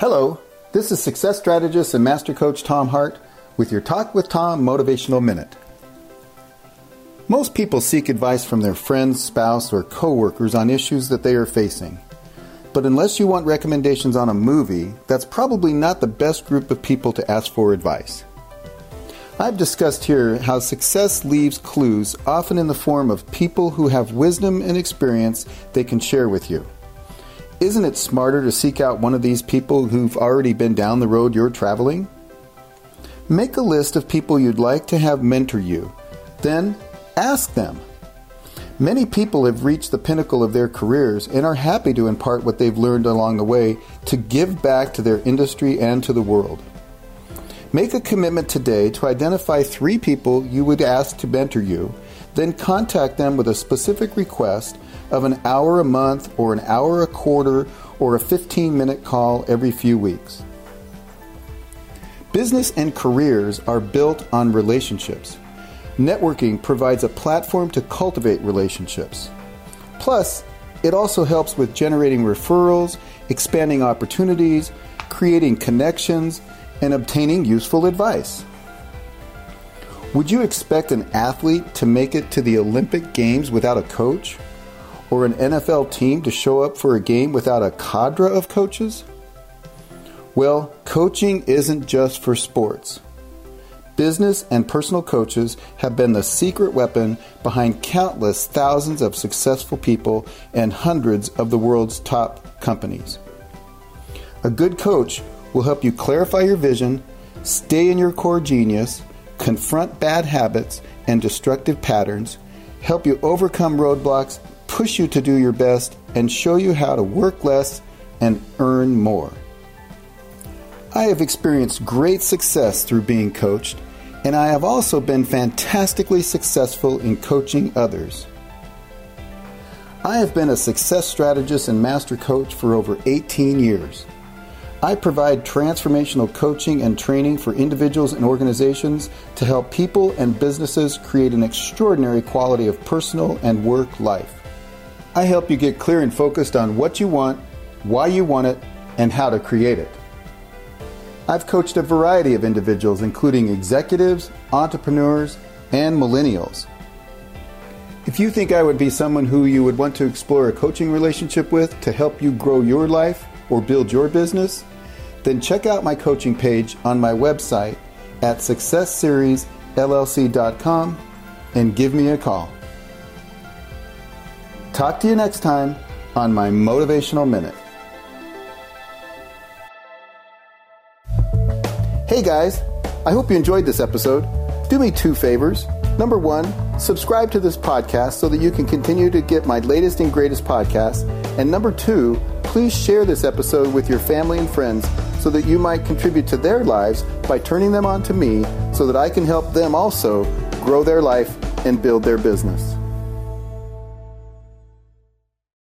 Hello, this is success strategist and master coach Tom Hart with your Talk with Tom Motivational Minute. Most people seek advice from their friends, spouse, or coworkers on issues that they are facing. But unless you want recommendations on a movie, that's probably not the best group of people to ask for advice. I've discussed here how success leaves clues, often in the form of people who have wisdom and experience they can share with you. Isn't it smarter to seek out one of these people who've already been down the road you're traveling? Make a list of people you'd like to have mentor you. Then ask them. Many people have reached the pinnacle of their careers and are happy to impart what they've learned along the way to give back to their industry and to the world. Make a commitment today to identify three people you would ask to mentor you, then contact them with a specific request of an hour a month or an hour a quarter or a 15 minute call every few weeks. Business and careers are built on relationships. Networking provides a platform to cultivate relationships. Plus, it also helps with generating referrals, expanding opportunities, creating connections, and obtaining useful advice. Would you expect an athlete to make it to the Olympic Games without a coach? or an NFL team to show up for a game without a cadre of coaches? Well, coaching isn't just for sports. Business and personal coaches have been the secret weapon behind countless thousands of successful people and hundreds of the world's top companies. A good coach will help you clarify your vision, stay in your core genius, confront bad habits and destructive patterns, help you overcome roadblocks, push you to do your best, and show you how to work less and earn more. I have experienced great success through being coached, and I have also been fantastically successful in coaching others. I have been a success strategist and master coach for over 18 years. I provide transformational coaching and training for individuals and organizations to help people and businesses create an extraordinary quality of personal and work life. I help you get clear and focused on what you want, why you want it, and how to create it. I've coached a variety of individuals, including executives, entrepreneurs, and millennials. If you think I would be someone who you would want to explore a coaching relationship with to help you grow your life or build your business, then check out my coaching page on my website at successseriesllc.com and give me a call. Talk to you next time on my Motivational Minute. Hey guys, I hope you enjoyed this episode. Do me two favors. Number one, subscribe to this podcast so that you can continue to get my latest and greatest podcasts. And number two, please share this episode with your family and friends so that you might contribute to their lives by turning them on to me so that I can help them also grow their life and build their business.